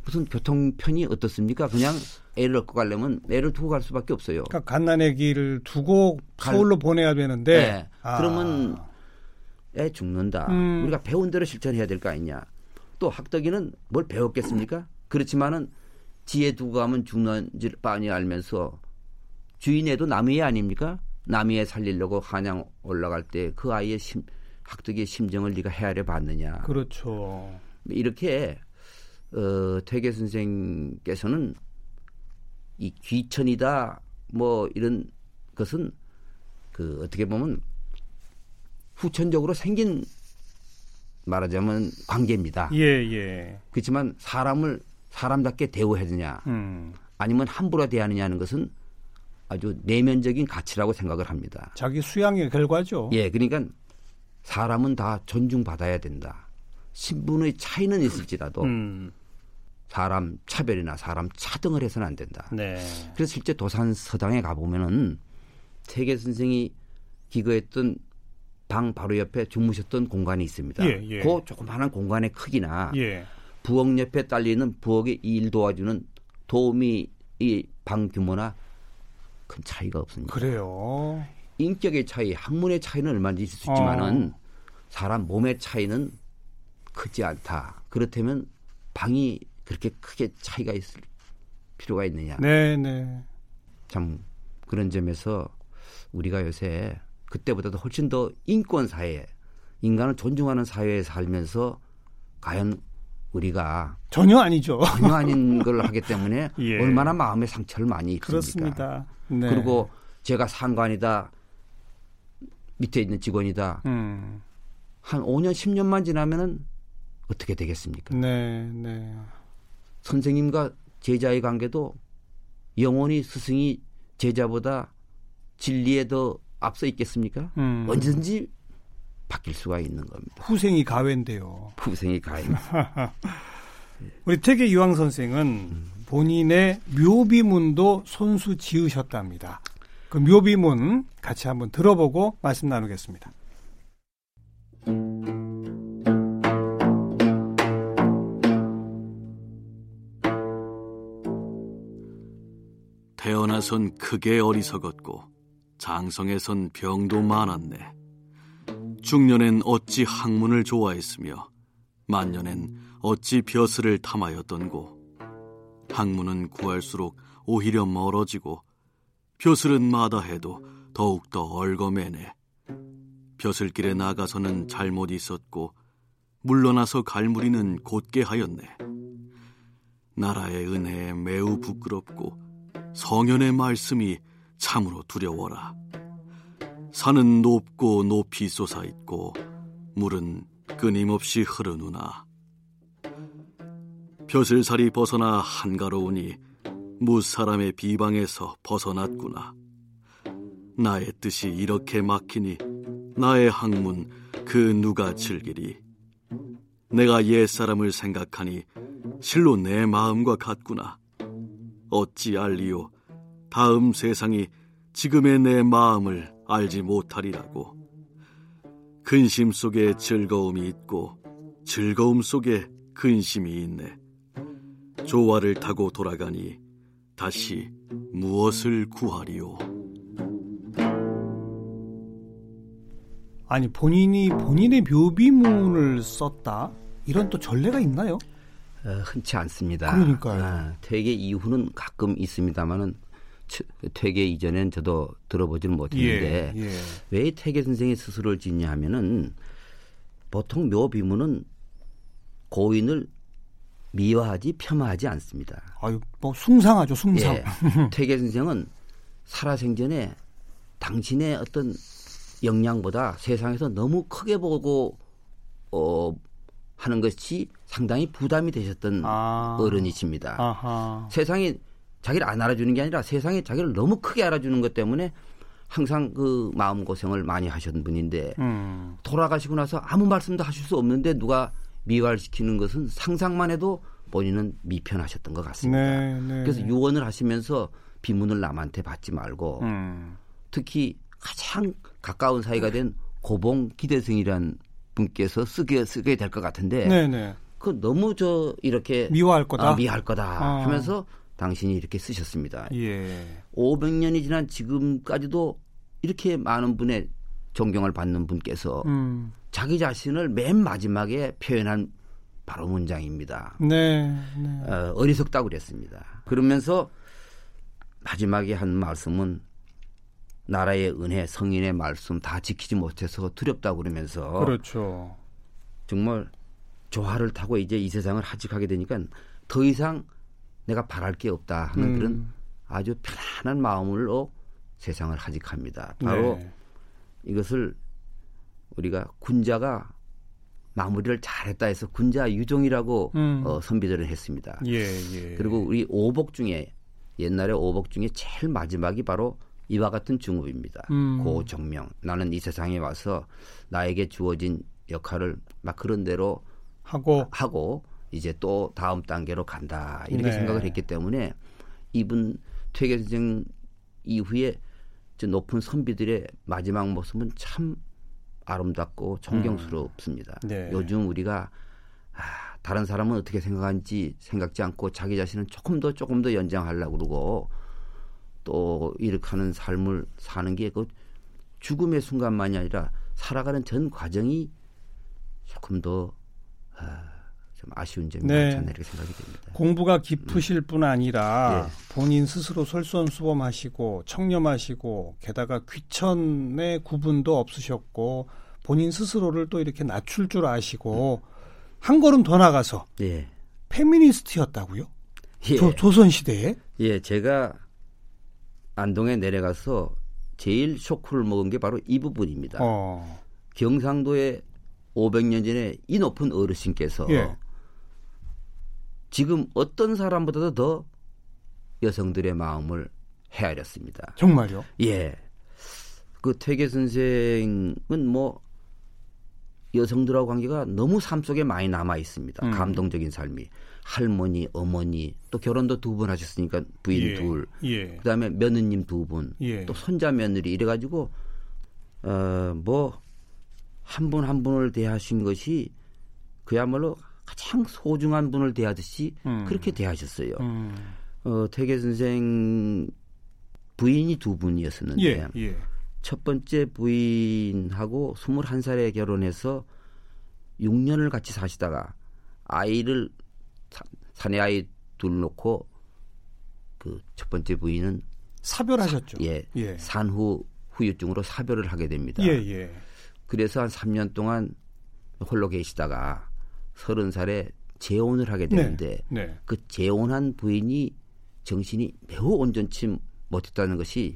무슨 교통편이 어떻습니까? 그냥 애를 얻고 가려면 애를 두고 갈 수밖에 없어요. 그러니까 갓난애기를 두고 갈- 서울로 보내야 되는데 네. 아. 그러면 애 죽는다. 음. 우리가 배운 대로 실천해야 될 거 아니냐. 또 학덕이는 뭘 배웠겠습니까? 그렇지만은 지혜 두고 가면 죽는 줄 뻔히 알면서 주인애도 남의 애 아닙니까? 애 살리려고 한양 올라갈 때 그 아이의 심, 학덕의 심정을 네가 헤아려 봤느냐. 그렇죠. 이렇게 어, 퇴계 선생께서는 이 귀천이다 뭐 이런 것은 그 어떻게 보면 후천적으로 생긴 말하자면 관계입니다. 예, 예. 그렇지만 사람을 사람답게 대우해야 되냐 음. 아니면 함부로 대하느냐 하는 것은 아주 내면적인 가치라고 생각을 합니다. 자기 수양의 결과죠. 예, 그러니까 사람은 다 존중받아야 된다. 신분의 차이는 있을지라도 음. 사람 차별이나 사람 차등을 해서는 안 된다. 네. 그래서 실제 도산 서당에 가 보면은 태계 선생이 기거했던 방 바로 옆에 주무셨던 공간이 있습니다. 예, 예. 그 조그마한 공간의 크기나 예. 부엌 옆에 딸리는 부엌의 일 도와주는 도우미 이 방 규모나 큰 차이가 없습니다. 그래요. 인격의 차이, 학문의 차이는 얼마든지 있을 수 있지만은 어. 사람 몸의 차이는 크지 않다. 그렇다면 방이 그렇게 크게 차이가 있을 필요가 있느냐. 네, 네. 참 그런 점에서 우리가 요새 그때보다도 훨씬 더 인권 사회, 인간을 존중하는 사회에 살면서 과연 우리가 전혀 아니죠. 전혀 아닌 걸 하기 때문에 예. 얼마나 마음의 상처를 많이 입습니까? 그렇습니다. 네. 그리고 제가 상관이다 밑에 있는 직원이다 음. 한 5년 10년만 지나면은 어떻게 되겠습니까? 네, 네. 선생님과 제자의 관계도 영원히 스승이 제자보다 진리에 더 앞서 있겠습니까? 음. 언제든지 바뀔 수가 있는 겁니다. 후생이 가회인데요. 후생이 가임. 우리 퇴계 이황 선생은 본인의 묘비문도 손수 지으셨답니다. 그 묘비문 같이 한번 들어보고 말씀 나누겠습니다. 태어나선 크게 어리석었고 장성에선 병도 많았네. 중년엔 어찌 학문을 좋아했으며 만년엔 어찌 벼슬을 탐하였던고. 학문은 구할수록 오히려 멀어지고 벼슬은 마다해도 더욱더 얼거매네. 벼슬길에 나가서는 잘못 있었고 물러나서 갈무리는 곧게 하였네. 나라의 은혜에 매우 부끄럽고 성현의 말씀이 참으로 두려워라. 산은 높고 높이 솟아 있고 물은 끊임없이 흐르누나 벼슬살이 벗어나 한가로우니 무사람의 비방에서 벗어났구나. 나의 뜻이 이렇게 막히니 나의 학문 그 누가 즐기리. 내가 옛사람을 생각하니 실로 내 마음과 같구나. 어찌 알리요? 다음 세상이 지금의 내 마음을 알지 못하리라고. 근심 속에 즐거움이 있고 즐거움 속에 근심이 있네. 조화를 타고 돌아가니 다시 무엇을 구하리요? 아니 본인이 본인의 묘비문을 썼다 이런 또 전례가 있나요? 어, 흔치 않습니다. 그러니까요. 아, 퇴계 이후는 가끔 있습니다만은 퇴계 이전엔 저도 들어보지는 못했는데 예, 예. 왜 퇴계 선생이 스스로를 짓냐 하면은 보통 묘비문은 고인을 미화하지 폄하하지 않습니다. 아유 뭐 숭상하죠 숭상. 예. 퇴계 선생은 살아생전에 당신의 어떤 역량보다 세상에서 너무 크게 보고 어 하는 것이 상당히 부담이 되셨던 아. 어른이십니다. 아하. 세상이 자기를 안 알아주는 게 아니라 세상이 자기를 너무 크게 알아주는 것 때문에 항상 그 마음 고생을 많이 하셨던 분인데 음. 돌아가시고 나서 아무 말씀도 하실 수 없는데 누가 미화시키는 것은 상상만 해도 본인은 미편하셨던 것 같습니다. 네, 네. 그래서 유언을 하시면서 비문을 남한테 받지 말고 음. 특히 가장 가까운 사이가 된 고봉 기대승이란 분께서 쓰게 쓰게 될 것 같은데 네네. 그 너무 저 이렇게 미워할 거다. 아, 미할 거다 아. 하면서 당신이 이렇게 쓰셨습니다. 예. 500년이 지난 지금까지도 이렇게 많은 분의 존경을 받는 분께서 음. 자기 자신을 맨 마지막에 표현한 바로 문장입니다. 네. 네. 어, 어리석다고 그랬습니다. 그러면서 마지막에 한 말씀은 나라의 은혜, 성인의 말씀 다 지키지 못해서 두렵다고 그러면서 그렇죠. 정말 조화를 타고 이제 이 세상을 하직하게 되니까 더 이상 내가 바랄 게 없다 하는 음. 그런 아주 편안한 마음으로 세상을 하직합니다. 바로 네. 이것을 우리가 군자가 마무리를 잘했다 해서 군자 유종이라고 음. 어, 선비들은 했습니다. 예, 예. 그리고 우리 오복 중에 옛날에 오복 중에 제일 마지막이 바로 이와 같은 중업입니다. 음. 고정명. 나는 이 세상에 와서 나에게 주어진 역할을 막 그런 대로 하고 하고 이제 또 다음 단계로 간다 이렇게 네. 생각을 했기 때문에 이분 퇴계 선생 이후에 저 높은 선비들의 마지막 모습은 참 아름답고 존경스럽습니다. 네. 요즘 우리가 아, 다른 사람은 어떻게 생각하는지 생각지 않고 자기 자신은 조금 더 조금 더 연장하려고 그러고 또 이렇게 하는 삶을 사는 게 그 죽음의 순간만이 아니라 살아가는 전 과정이 조금 더 아, 좀 아쉬운 점이 네. 많지 않나 이렇게 생각이 됩니다. 공부가 깊으실 뿐 아니라 예. 본인 스스로 솔선수범하시고 청렴하시고 게다가 귀천의 구분도 없으셨고 본인 스스로를 또 이렇게 낮출 줄 아시고 한 걸음 더 나가서 예. 페미니스트였다고요? 예. 조, 조선 시대에? 예, 제가 안동에 내려가서 제일 쇼크를 먹은 게 바로 이 부분입니다. 어. 경상도에 500년 전에 이 높은 어르신께서 예. 지금 어떤 사람보다도 더 여성들의 마음을 헤아렸습니다. 정말요? 예. 그 퇴계 선생은 뭐 여성들하고 관계가 너무 삶 속에 많이 남아 있습니다. 음. 감동적인 삶이 할머니, 어머니 또 결혼도 두 번 하셨으니까 부인 예. 둘, 예. 그다음에 며느님 두 분, 예. 또 손자 며느리 이래가지고 어뭐 한 분한 분을 대하신 것이 그야말로 가장 소중한 분을 대하듯이 음. 그렇게 대하셨어요. 음. 어, 퇴계 선생 부인이 두 분이었었는데 예. 예. 첫 번째 부인하고 21살에 결혼해서 6년을 같이 사시다가 아이를 사- 사내 아이 둘 놓고 그 첫 번째 부인은 사별하셨죠. 예, 예. 산후 후유증으로 사별을 하게 됩니다. 예, 예. 그래서 한 3년 동안 홀로 계시다가 30살에 재혼을 하게 되는데 네. 그 재혼한 부인이 정신이 매우 온전치 못했다는 것이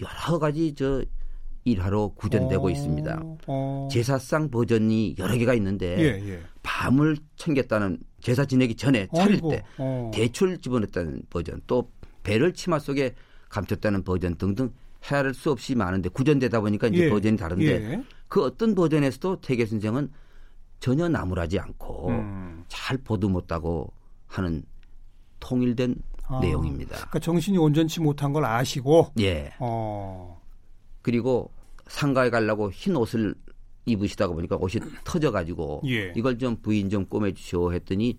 여러 가지 저 일화로 구전되고 어, 있습니다. 어. 제사상 버전이 여러 개가 있는데 예, 예. 밤을 챙겼다는 제사 지내기 전에 차릴 아이고, 때 어. 대출 집어넣었다는 버전 또 배를 치마 속에 감췄다는 버전 등등 헤아릴 수 없이 많은데 구전되다 보니까 이제 예, 버전이 다른데 예. 그 어떤 버전에서도 태계 선생은 전혀 나무라지 않고 음. 잘 보듬었다고 하는 통일된 아. 내용입니다. 그러니까 정신이 온전치 못한 걸 아시고 예. 어. 그리고 상가에 가려고 흰 옷을 입으시다가 보니까 옷이 터져가지고 예. 이걸 좀 부인 좀 꼬매주시오 했더니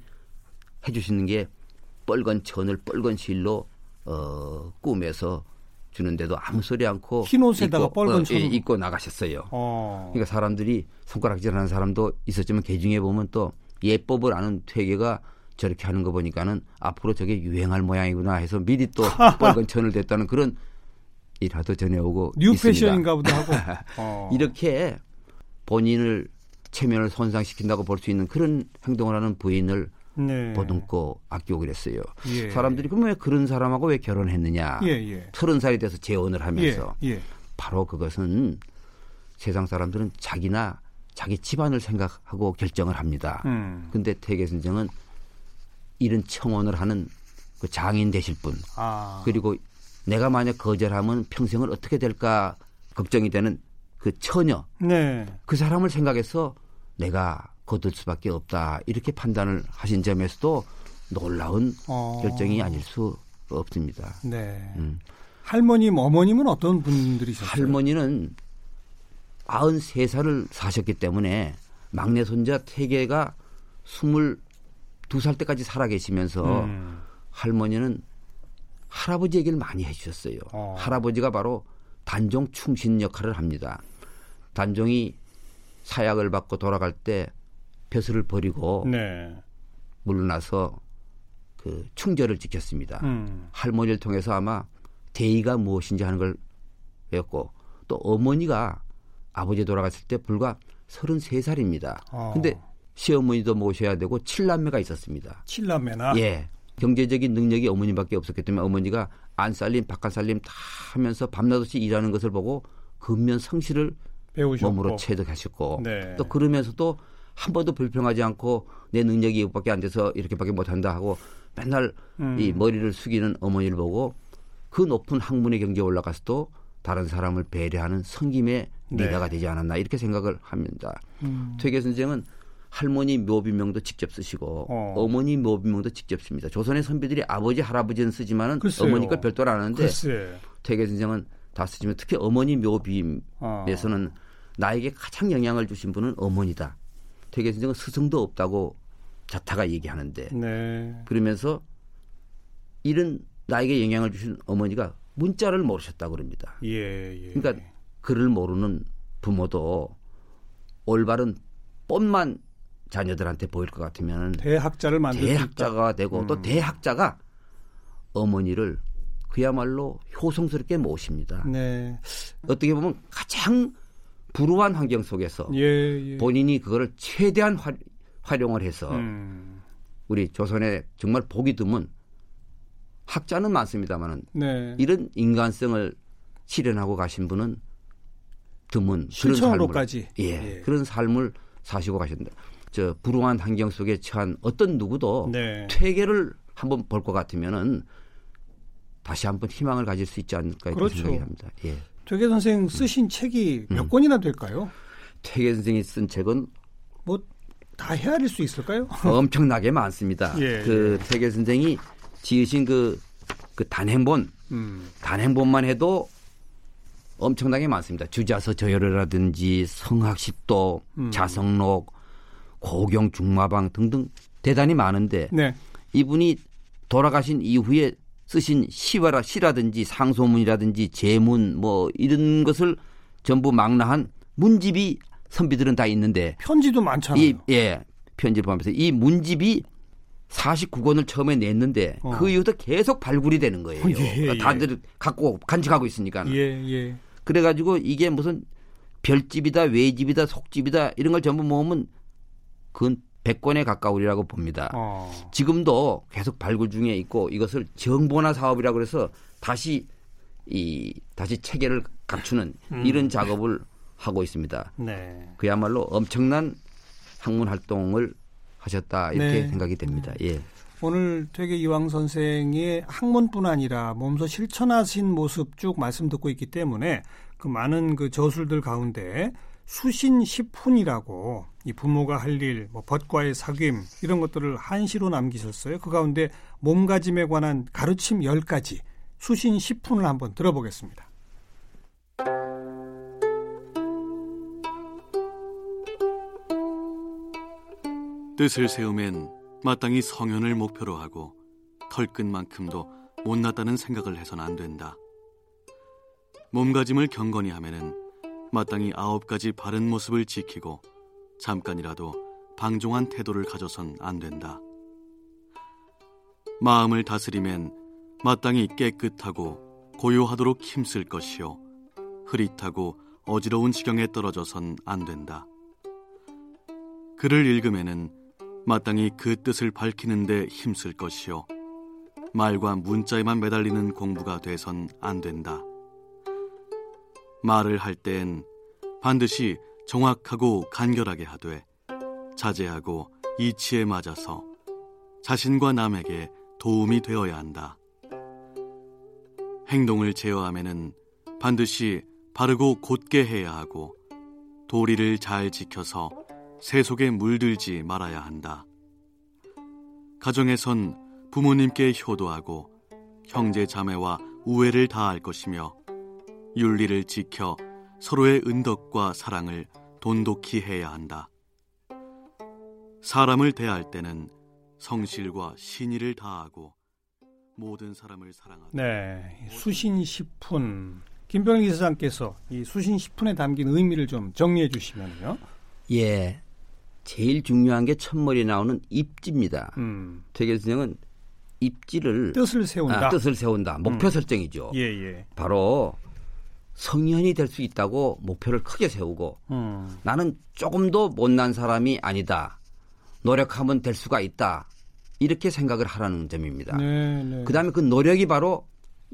해주시는 게 빨간 천을 빨간 실로 어, 꾸며서 주는데도 아무 소리 않고 흰 옷에다가 입고, 빨간 어, 예, 입고 나가셨어요. 어. 그러니까 사람들이 손가락질하는 사람도 있었지만 그 중에 보면 또 예법을 아는 퇴계가 저렇게 하는 거 보니까는 앞으로 저게 유행할 모양이구나 해서 미리 또 빨간 천을 댔다는 그런 일화도 전해오고 뉴 있습니다. 패션인가 보다 하고. 어. 이렇게 본인을 체면을 손상시킨다고 볼 수 있는 그런 행동을 하는 부인을 네. 보듬고 아끼고 그랬어요. 예. 사람들이 그럼 왜 그런 사람하고 왜 결혼했느냐? 예, 예. 서른 살이 돼서 재혼을 하면서 예, 예. 바로 그것은 세상 사람들은 자기나 자기 집안을 생각하고 결정을 합니다. 음. 근데 태계 선생은 이런 청혼을 하는 그 장인 되실 분 아. 그리고 내가 만약 거절하면 평생을 어떻게 될까 걱정이 되는 그 처녀 네. 그 사람을 생각해서 내가 거둘 수밖에 없다 이렇게 판단을 하신 점에서도 놀라운 어. 결정이 아닐 수 없습니다. 네. 음. 할머님, 어머님은 어떤 분들이셨어요? 할머니는 93살을 사셨기 때문에 막내 손자 태계가 22살 때까지 살아계시면서 음. 할머니는 할아버지 얘기를 많이 해주셨어요. 어. 할아버지가 바로 단종 충신 역할을 합니다. 단종이 사약을 받고 돌아갈 때 벼슬을 버리고 네. 물러나서 그 충절을 지켰습니다. 음. 할머니를 통해서 아마 대의가 무엇인지 하는 걸 배웠고 또 어머니가 아버지 돌아갔을 때 불과 33살입니다. 어. 근데 시어머니도 모셔야 되고 칠남매가 있었습니다. 칠남매나. 예. 경제적인 능력이 어머니밖에 없었기 때문에 어머니가 안 살림 바깥 살림 다 하면서 밤낮없이 일하는 것을 보고 근면 성실을 배우셨고. 몸으로 체득하셨고 네. 또 그러면서도 한 번도 불평하지 않고 내 능력이 이것밖에 안 돼서 이렇게밖에 못한다 하고 맨날 음. 이 머리를 숙이는 어머니를 보고 그 높은 학문의 경지에 올라가서도 다른 사람을 배려하는 성김의 네. 리더가 되지 않았나 이렇게 생각을 합니다. 음. 퇴계 선생은 할머니 묘비명도 직접 쓰시고 어. 어. 머니 묘비명도 직접 씁니다. 조선의 선비들이 아버지 할아버지는 쓰지만은 글쎄요. 어머니 걸 별도로 안 하는데 글쎄. 퇴계 선생은 다 쓰지만 특히 어머니 묘비에서는 어. 나에게 가장 영향을 주신 분은 어머니다. 퇴계 선생은 스승도 없다고 자타가 얘기하는데 네. 그러면서 이런 나에게 영향을 주신 어머니가 문자를 모르셨다고 그럽니다. 예, 예. 그러니까 글을 모르는 부모도 올바른 뻔만 자녀들한테 보일 것 같으면 대학자를 만들. 대학자가 되고 또 음. 대학자가 어머니를 그야말로 효성스럽게 모십니다. 네. 어떻게 보면 가장 불우한 환경 속에서 예, 예. 본인이 그거를 최대한 화, 활용을 해서 음. 우리 조선에 정말 보기 드문 학자는 많습니다만은 네. 이런 인간성을 실현하고 가신 분은 드문 그런 삶을. 예, 예. 그런 삶을 사시고 가셨는데 저 불우한 환경 속에 처한 어떤 누구도 네. 퇴계를 한번 볼 것 같으면은 다시 한번 희망을 가질 수 있지 않을까 이렇게 그렇죠. 생각이 합니다. 예. 퇴계 선생 쓰신 책이 몇 음. 권이나 될까요? 퇴계 선생이 쓴 책은 뭐 다 헤아릴 수 있을까요? 엄청나게 많습니다. 예, 그 퇴계 선생이 지으신 그, 그 단행본, 음. 단행본만 해도 엄청나게 많습니다. 주자서 저열이라든지 성학십도, 음. 자성록, 고경 중마방 등등 대단히 많은데 네. 이분이 돌아가신 이후에 쓰신 시와라 시라든지 상소문이라든지 제문 뭐 이런 것을 전부 망라한 문집이 선비들은 다 있는데 편지도 많잖아요. 이 예, 편지를 포함해서 이 문집이 49권을 처음에 냈는데 어. 그 이후부터 계속 발굴이 되는 거예요. 예, 예. 다들 갖고 간직하고 있으니까. 예, 예. 그래가지고 이게 무슨 별집이다, 외집이다, 속집이다 이런 걸 전부 모으면 그건 100권에 가까우리라고 봅니다. 어. 지금도 계속 발굴 중에 있고 이것을 정보나 사업이라고 해서 다시 이 다시 체계를 갖추는 음. 이런 작업을 하고 있습니다. 네. 그야말로 엄청난 학문 활동을 하셨다 이렇게 네. 생각이 됩니다. 예. 오늘 되게 이왕 선생의 학문뿐 아니라 몸소 실천하신 모습 쭉 말씀 듣고 있기 때문에 그 많은 그 저술들 가운데 수신 십훈이라고 이 부모가 할 일, 뭐 벗과의 사귐 이런 것들을 한시로 남기셨어요. 그 가운데 몸가짐에 관한 가르침 열가지 수신 십훈을 한번 들어보겠습니다. 뜻을 세우면 마땅히 성현을 목표로 하고 털끝만큼도 못났다는 생각을 해선 안 된다. 몸가짐을 경건히 하면은 마땅히 아홉 가지 바른 모습을 지키고 잠깐이라도 방종한 태도를 가져선 안 된다. 마음을 다스리면 마땅히 깨끗하고 고요하도록 힘쓸 것이요 흐릿하고 어지러운 지경에 떨어져선 안 된다. 글을 읽으면은 마땅히 그 뜻을 밝히는데 힘쓸 것이요 말과 문자에만 매달리는 공부가 돼선 안 된다. 말을 할 땐 반드시 정확하고 간결하게 하되 자제하고 이치에 맞아서 자신과 남에게 도움이 되어야 한다. 행동을 제어하면은 반드시 바르고 곧게 해야 하고 도리를 잘 지켜서 새 속에 물들지 말아야 한다. 가정에선 부모님께 효도하고 형제 자매와 우애를 다할 것이며 윤리를 지켜 서로의 은덕과 사랑을 돈독히 해야 한다. 사람을 대할 때는 성실과 신의를 다하고 모든 사람을 사랑하다. 네, 수신 십훈 김병일 이사장께서 이 수신 십훈에 담긴 의미를 좀 정리해 주시면요. 예. 제일 중요한 게 첫머리에 나오는 입지입니다. 음, 퇴계 선생은 입지를 뜻을 세운다. 아, 뜻을 세운다. 목표 음. 설정이죠. 예, 예. 바로 성년이 될 수 있다고 목표를 크게 세우고 음, 나는 조금도 못난 사람이 아니다. 노력하면 될 수가 있다. 이렇게 생각을 하라는 점입니다. 네, 네. 그다음에 그 노력이 바로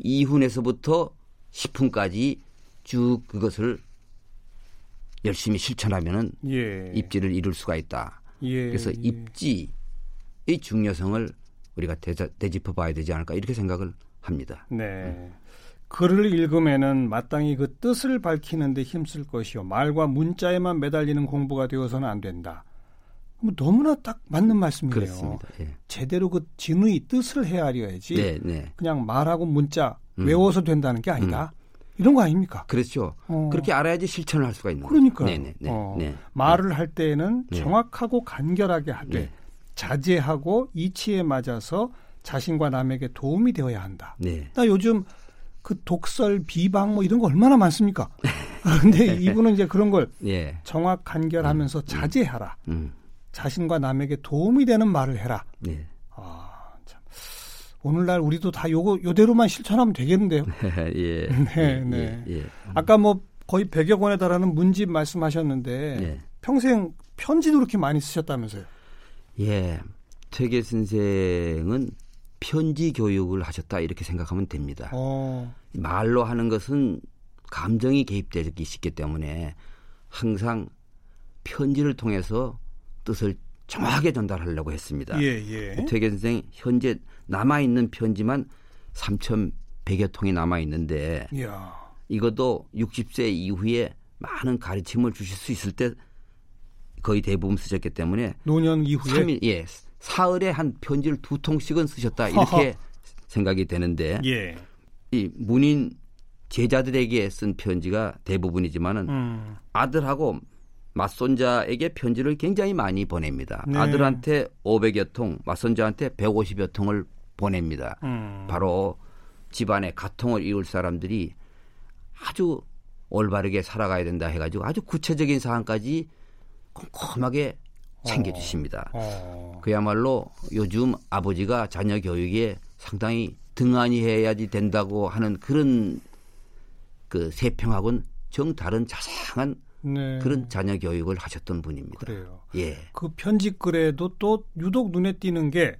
2훈에서부터 10훈까지 쭉 그것을 열심히 실천하면은 예. 입지를 이룰 수가 있다. 예, 그래서 예. 입지의 중요성을 우리가 되짚어 봐야 되지 않을까 이렇게 생각을 합니다. 네. 글을 읽으면은 마땅히 그 뜻을 밝히는 데 힘쓸 것이요 말과 문자에만 매달리는 공부가 되어서는 안 된다. 뭐 너무나 딱 맞는 말씀이네요. 그렇습니다. 예. 제대로 그 진의 뜻을 헤아려야지. 네, 네. 그냥 말하고 문자 음. 외워서 된다는 게 아니다. 이런 거 아닙니까? 그렇죠. 어. 그렇게 알아야지 실천을 할 수가 있는 거죠. 그러니까요. 네, 네, 네. 어, 네. 말을 할 때에는 네. 정확하고 간결하게 하되 네. 자제하고 이치에 맞아서 자신과 남에게 도움이 되어야 한다. 네. 나 요즘 그 독설, 비방 뭐 이런 거 얼마나 많습니까? 근데 이분은 이제 그런 걸 예. 정확 간결하면서 자제하라. 음. 자신과 남에게 도움이 되는 말을 해라. 네. 아, 참. 오늘날 우리도 다 요거 요대로만 실천하면 되겠는데요. 예. 네, 예, 네. 예, 예. 아까 뭐 거의 100여 권에 달하는 문집 말씀하셨는데 예. 평생 편지도 그렇게 많이 쓰셨다면서요. 예. 퇴계 선생은 편지 교육을 하셨다 이렇게 생각하면 됩니다. 어, 말로 하는 것은 감정이 개입되기 쉽기 때문에 항상 편지를 통해서 뜻을 정확하게 전달하려고 했습니다. 예, 예. 퇴계 선생 현재 남아 있는 편지만 3,100여 통이 남아 있는데 이야. 이것도 60세 이후에 많은 가르침을 주실 수 있을 때 거의 대부분 쓰셨기 때문에 노년 이후에 3일 예 사흘에 한 편지를 두 통씩은 쓰셨다 이렇게 생각이 되는데 예. 이 문인 제자들에게 쓴 편지가 대부분이지만은 음. 아들하고 맞손자에게 편지를 굉장히 많이 보냅니다. 네. 아들한테 500여 통, 맞손자한테 150여 통을 보냅니다. 음. 바로 집안의 가통을 이룰 사람들이 아주 올바르게 살아가야 된다 해가지고 아주 구체적인 사항까지 꼼꼼하게 챙겨주십니다. 어. 그야말로 요즘 아버지가 자녀 교육에 상당히 등한히 해야지 된다고 하는 그런 그 세평하고는 정 다른 자상한 네. 그런 자녀 교육을 하셨던 분입니다. 그래요. 예. 그 편지글에도 또 유독 눈에 띄는 게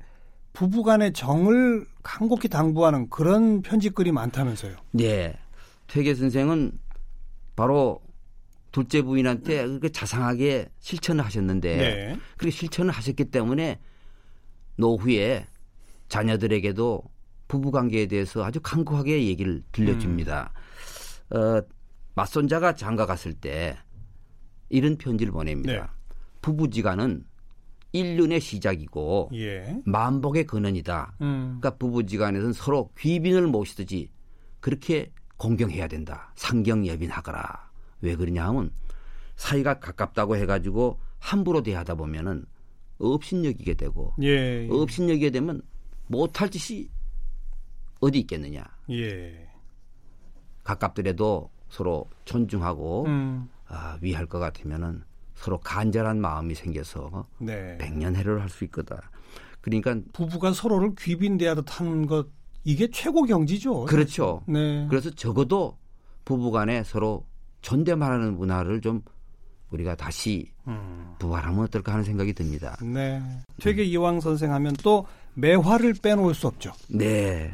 부부간의 정을 간곡히 당부하는 그런 편지글이 많다면서요. 네. 퇴계 선생은 바로 둘째 부인한테 그렇게 자상하게 실천을 하셨는데 네. 그렇게 실천을 하셨기 때문에 노후에 자녀들에게도 부부 관계에 대해서 아주 강구하게 얘기를 들려줍니다. 음. 어, 맞손자가 장가 갔을 때 이런 편지를 보냅니다. 네. 부부지간은 인륜의 시작이고 예. 만복의 근원이다. 음. 그러니까 부부지간에서는 서로 귀빈을 모시듯이 그렇게 공경해야 된다. 상경예빈하거라. 왜 그러냐 하면 사이가 가깝다고 해가지고 함부로 대하다 보면은 업신여기게 되고 예. 업신여기게 되면 못할 짓이 어디 있겠느냐. 예. 가깝더라도 서로 존중하고 음. 아, 위할 것 같으면은 서로 간절한 마음이 생겨서 네. 백년해를 할 수 있거다. 그러니까 부부가 서로를 귀빈대하듯 하는 것 이게 최고 경지죠. 그렇죠. 네. 그래서 적어도 부부간에 서로 존댓말하는 문화를 좀 우리가 다시 음. 부활하면 어떨까 하는 생각이 듭니다. 네. 퇴계 이황 선생 하면 또 매화를 빼놓을 수 없죠. 네.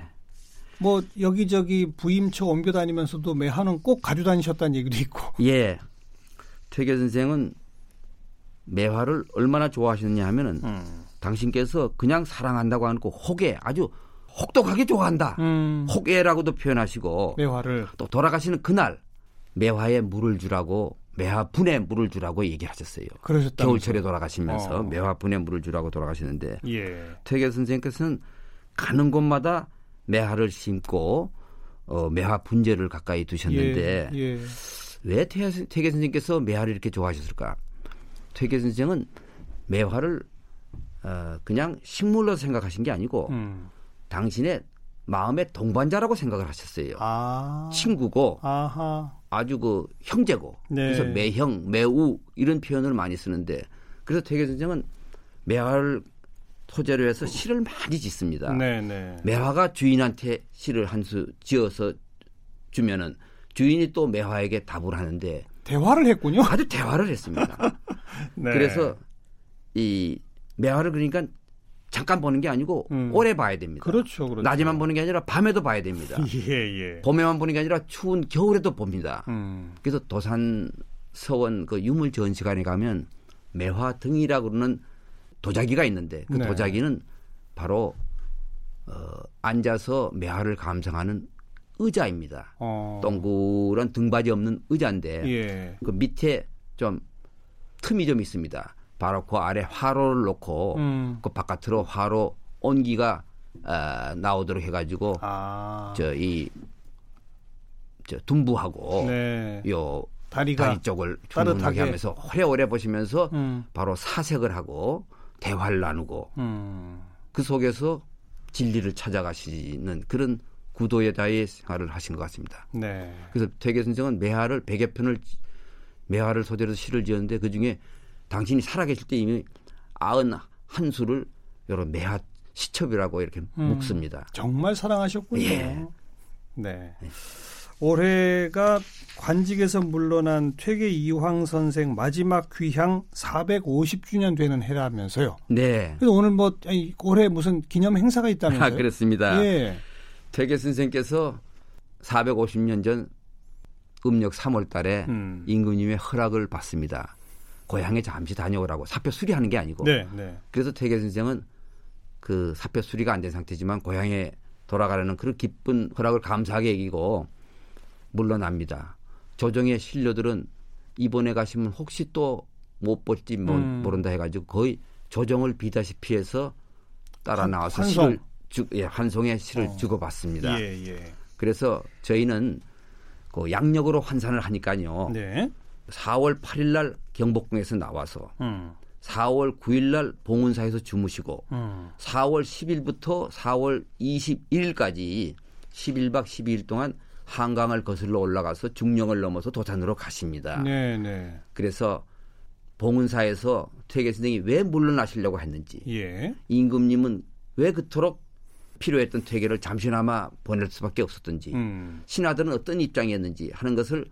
뭐 여기저기 부임처 옮겨 다니면서도 매화는 꼭 가지고 다니셨다는 얘기도 있고. 예. 퇴계 선생은 매화를 얼마나 좋아하셨냐 하면은 음. 당신께서 그냥 사랑한다고 하고 혹에 아주 혹독하게 좋아한다. 음. 혹애라고도 표현하시고 매화를 또 돌아가시는 그날 매화에 물을 주라고 매화 분에 물을 주라고 얘기하셨어요. 그러셨다. 겨울철에 돌아가시면서 어. 매화 분에 물을 주라고 돌아가시는데 예. 퇴계 선생님께서는 가는 곳마다 매화를 심고 어, 매화 분재를 가까이 두셨는데 예. 예. 왜 퇴, 퇴계 선생님께서 매화를 이렇게 좋아하셨을까? 퇴계 선생은 매화를 어, 그냥 식물로 생각하신 게 아니고 음. 당신의 마음의 동반자라고 생각을 하셨어요. 아. 친구고 아하. 아주 그 형제고 네. 그래서 매형, 매우 이런 표현을 많이 쓰는데 그래서 퇴계 선생은 매화를 소재로 해서 시를 많이 짓습니다. 네, 네. 매화가 주인한테 시를 한 수 지어서 주면은 주인이 또 매화에게 답을 하는데 대화를 했군요. 아주 대화를 했습니다. 네. 그래서 이 매화를 그러니까 잠깐 보는 게 아니고 음. 오래 봐야 됩니다. 그렇죠, 그렇죠. 낮에만 보는 게 아니라 밤에도 봐야 됩니다. 예, 예. 봄에만 보는 게 아니라 추운 겨울에도 봅니다. 음. 그래서 도산 서원 그 유물 전시관에 가면 매화 등이라 그러는 도자기가 있는데 그 네. 도자기는 바로 어, 앉아서 매화를 감상하는 의자입니다. 어. 동그란 등받이 없는 의자인데 예. 그 밑에 좀 틈이 좀 있습니다. 바로 그 아래 화로를 놓고 음. 그 바깥으로 화로 온기가 아, 나오도록 해가지고 아. 저이 저 둔부하고 네. 요 다리가 다리 쪽을. 충분하게 하면서 오래오래 보시면서 음. 바로 사색을 하고 대화를 나누고 음. 그 속에서 진리를 찾아가시는 그런 구도에 다의 생활을 하신 것 같습니다. 네. 그래서 퇴계 선생은 매화를 백여 편을 매화를 소재로 시를 지었는데 그 중에 당신이 살아계실 때 이미 아흔 한 수를 여러 매화 시첩이라고 이렇게 음. 묶습니다. 정말 사랑하셨군요. 예. 네. 올해가 관직에서 물러난 퇴계 이황 선생 마지막 귀향 450주년 되는 해라면서요. 네. 그래서 오늘 뭐 아니, 올해 무슨 기념 행사가 있다면서요? 아, 그렇습니다. 예. 퇴계 선생께서 450년 전 음력 3월 달에 음. 임금님의 허락을 받습니다. 고향에 잠시 다녀오라고 사표 수리하는 게 아니고. 네, 네. 그래서 퇴계 선생은 그 사표 수리가 안 된 상태지만 고향에 돌아가려는 그런 기쁜 허락을 감사하게 여기고 물러납니다. 조정의 신료들은 이번에 가시면 혹시 또 못 볼지 모- 음. 모른다 해가지고 거의 조정을 비다시피 해서 따라 환- 나와서 환송. 시를 주, 예, 환송의 시를 어. 주고받습니다. 예, 예. 그래서 저희는 그 양력으로 환산을 하니까요. 네. 4월 8일 날 경복궁에서 나와서 음. 4월 9일 날 봉은사에서 주무시고 음. 4월 10일부터 4월 21일까지 11박 12일 동안 한강을 거슬러 올라가서 중령을 넘어서 도산으로 가십니다. 네, 네. 그래서 봉은사에서 퇴계 선생이 왜 물러나시려고 했는지 예. 임금님은 왜 그토록 필요했던 퇴계를 잠시나마 보낼 수밖에 없었던지 음. 신하들은 어떤 입장이었는지 하는 것을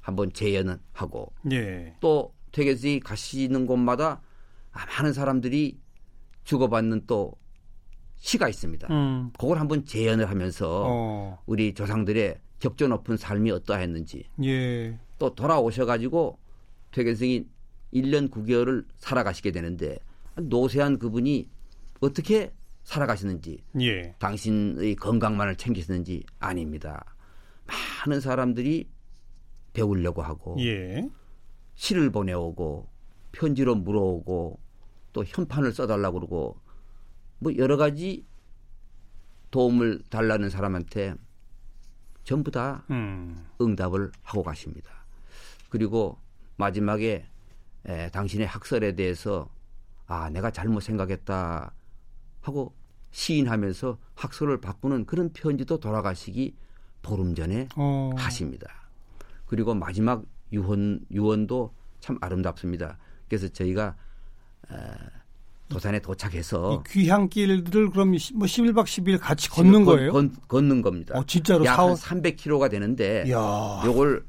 한번 재연은 하고 예. 또 퇴계 선생이 가시는 곳마다 많은 사람들이 주고받는 또 시가 있습니다. 음. 그걸 한번 재연을 하면서 어. 우리 조상들의 격조 높은 삶이 어떠했는지 예. 또 돌아오셔가지고 퇴계생이 1년 9개월을 살아가시게 되는데 노쇠한 그분이 어떻게 살아가시는지 예. 당신의 건강만을 챙기시는지 아닙니다. 많은 사람들이 배우려고 하고 예. 시를 보내오고 편지로 물어오고 또 현판을 써달라고 그러고 뭐 여러 가지 도움을 달라는 사람한테 전부 다 음. 응답을 하고 가십니다. 그리고 마지막에 에, 당신의 학설에 대해서 아 내가 잘못 생각했다 하고 시인하면서 학설을 바꾸는 그런 편지도 돌아가시기 보름 전에 어. 하십니다. 그리고 마지막 유언 유언도 참 아름답습니다. 그래서 저희가 에, 도산에 도착해서 이 귀향길들을 그럼 뭐 11박 10일 같이 걷는 건- 거예요? 건, 걷는 겁니다. 어, 진짜로 약 사오- 한 300km가 되는데 이야. 요걸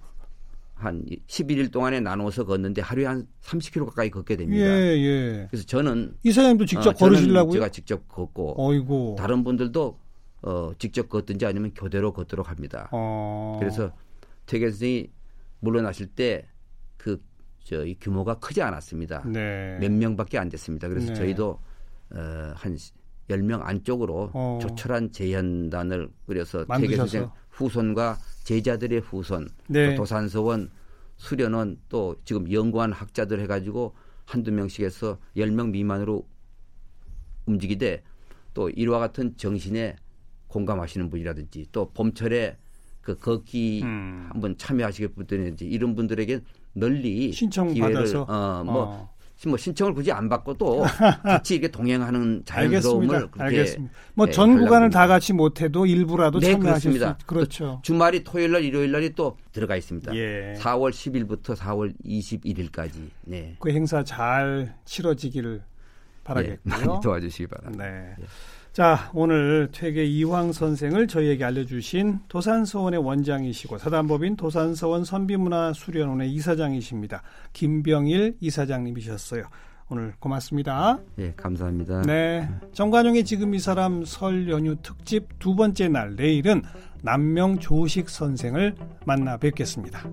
한 11일 동안에 나눠서 걷는데 하루에 한 30km 가까이 걷게 됩니다. 예, 예. 그래서 저는 이사장님도 직접 어, 걸으시려고요? 제가 직접 걷고 어이고. 다른 분들도 어, 직접 걷든지 아니면 교대로 걷도록 합니다. 어. 그래서 퇴계 선생이 물러나실 때그 저희 규모가 크지 않았습니다. 네. 몇 명밖에 안 됐습니다. 그래서 네. 저희도 어, 한 10명 안쪽으로 어. 조촐한 재현단을 꾸려서 만드셔서. 퇴계 선생 후손과 제자들의 후손, 네. 또 도산서원, 수련원 또 지금 연구한 학자들 해가지고 한두 명씩 해서 10명 미만으로 움직이되 또 이와 같은 정신에 공감하시는 분이라든지 또 봄철에 그 걷기 음. 한번 참여하시게 분들인지 이런 분들에게 널리 신청 기회를 받아서? 어 뭐 어. 뭐 신청을 굳이 안 받고 또 같이 이렇게 동행하는 자연스러움을 알겠습니다. 그렇게 알겠습니다. 뭐 예, 전 구간을. 다 같이 못해도 일부라도 네, 참여하실 수 그렇습니다. 있, 그렇죠. 주말이 토요일 날 일요일 날이 또 들어가 있습니다. 예. 4월 10일부터 4월 21일까지. 네. 그 행사 잘 치러지기를 네, 바라겠고요. 많이 도와주시기 바랍니다. 네. 자, 오늘 퇴계 이황 선생을 저희에게 알려주신 도산서원의 원장이시고 사단법인 도산서원 선비문화수련원의 이사장이십니다. 김병일 이사장님이셨어요. 오늘 고맙습니다. 네, 감사합니다. 네. 정관용의 지금 이 사람 설 연휴 특집 두 번째 날 내일은 남명 조식 선생을 만나 뵙겠습니다.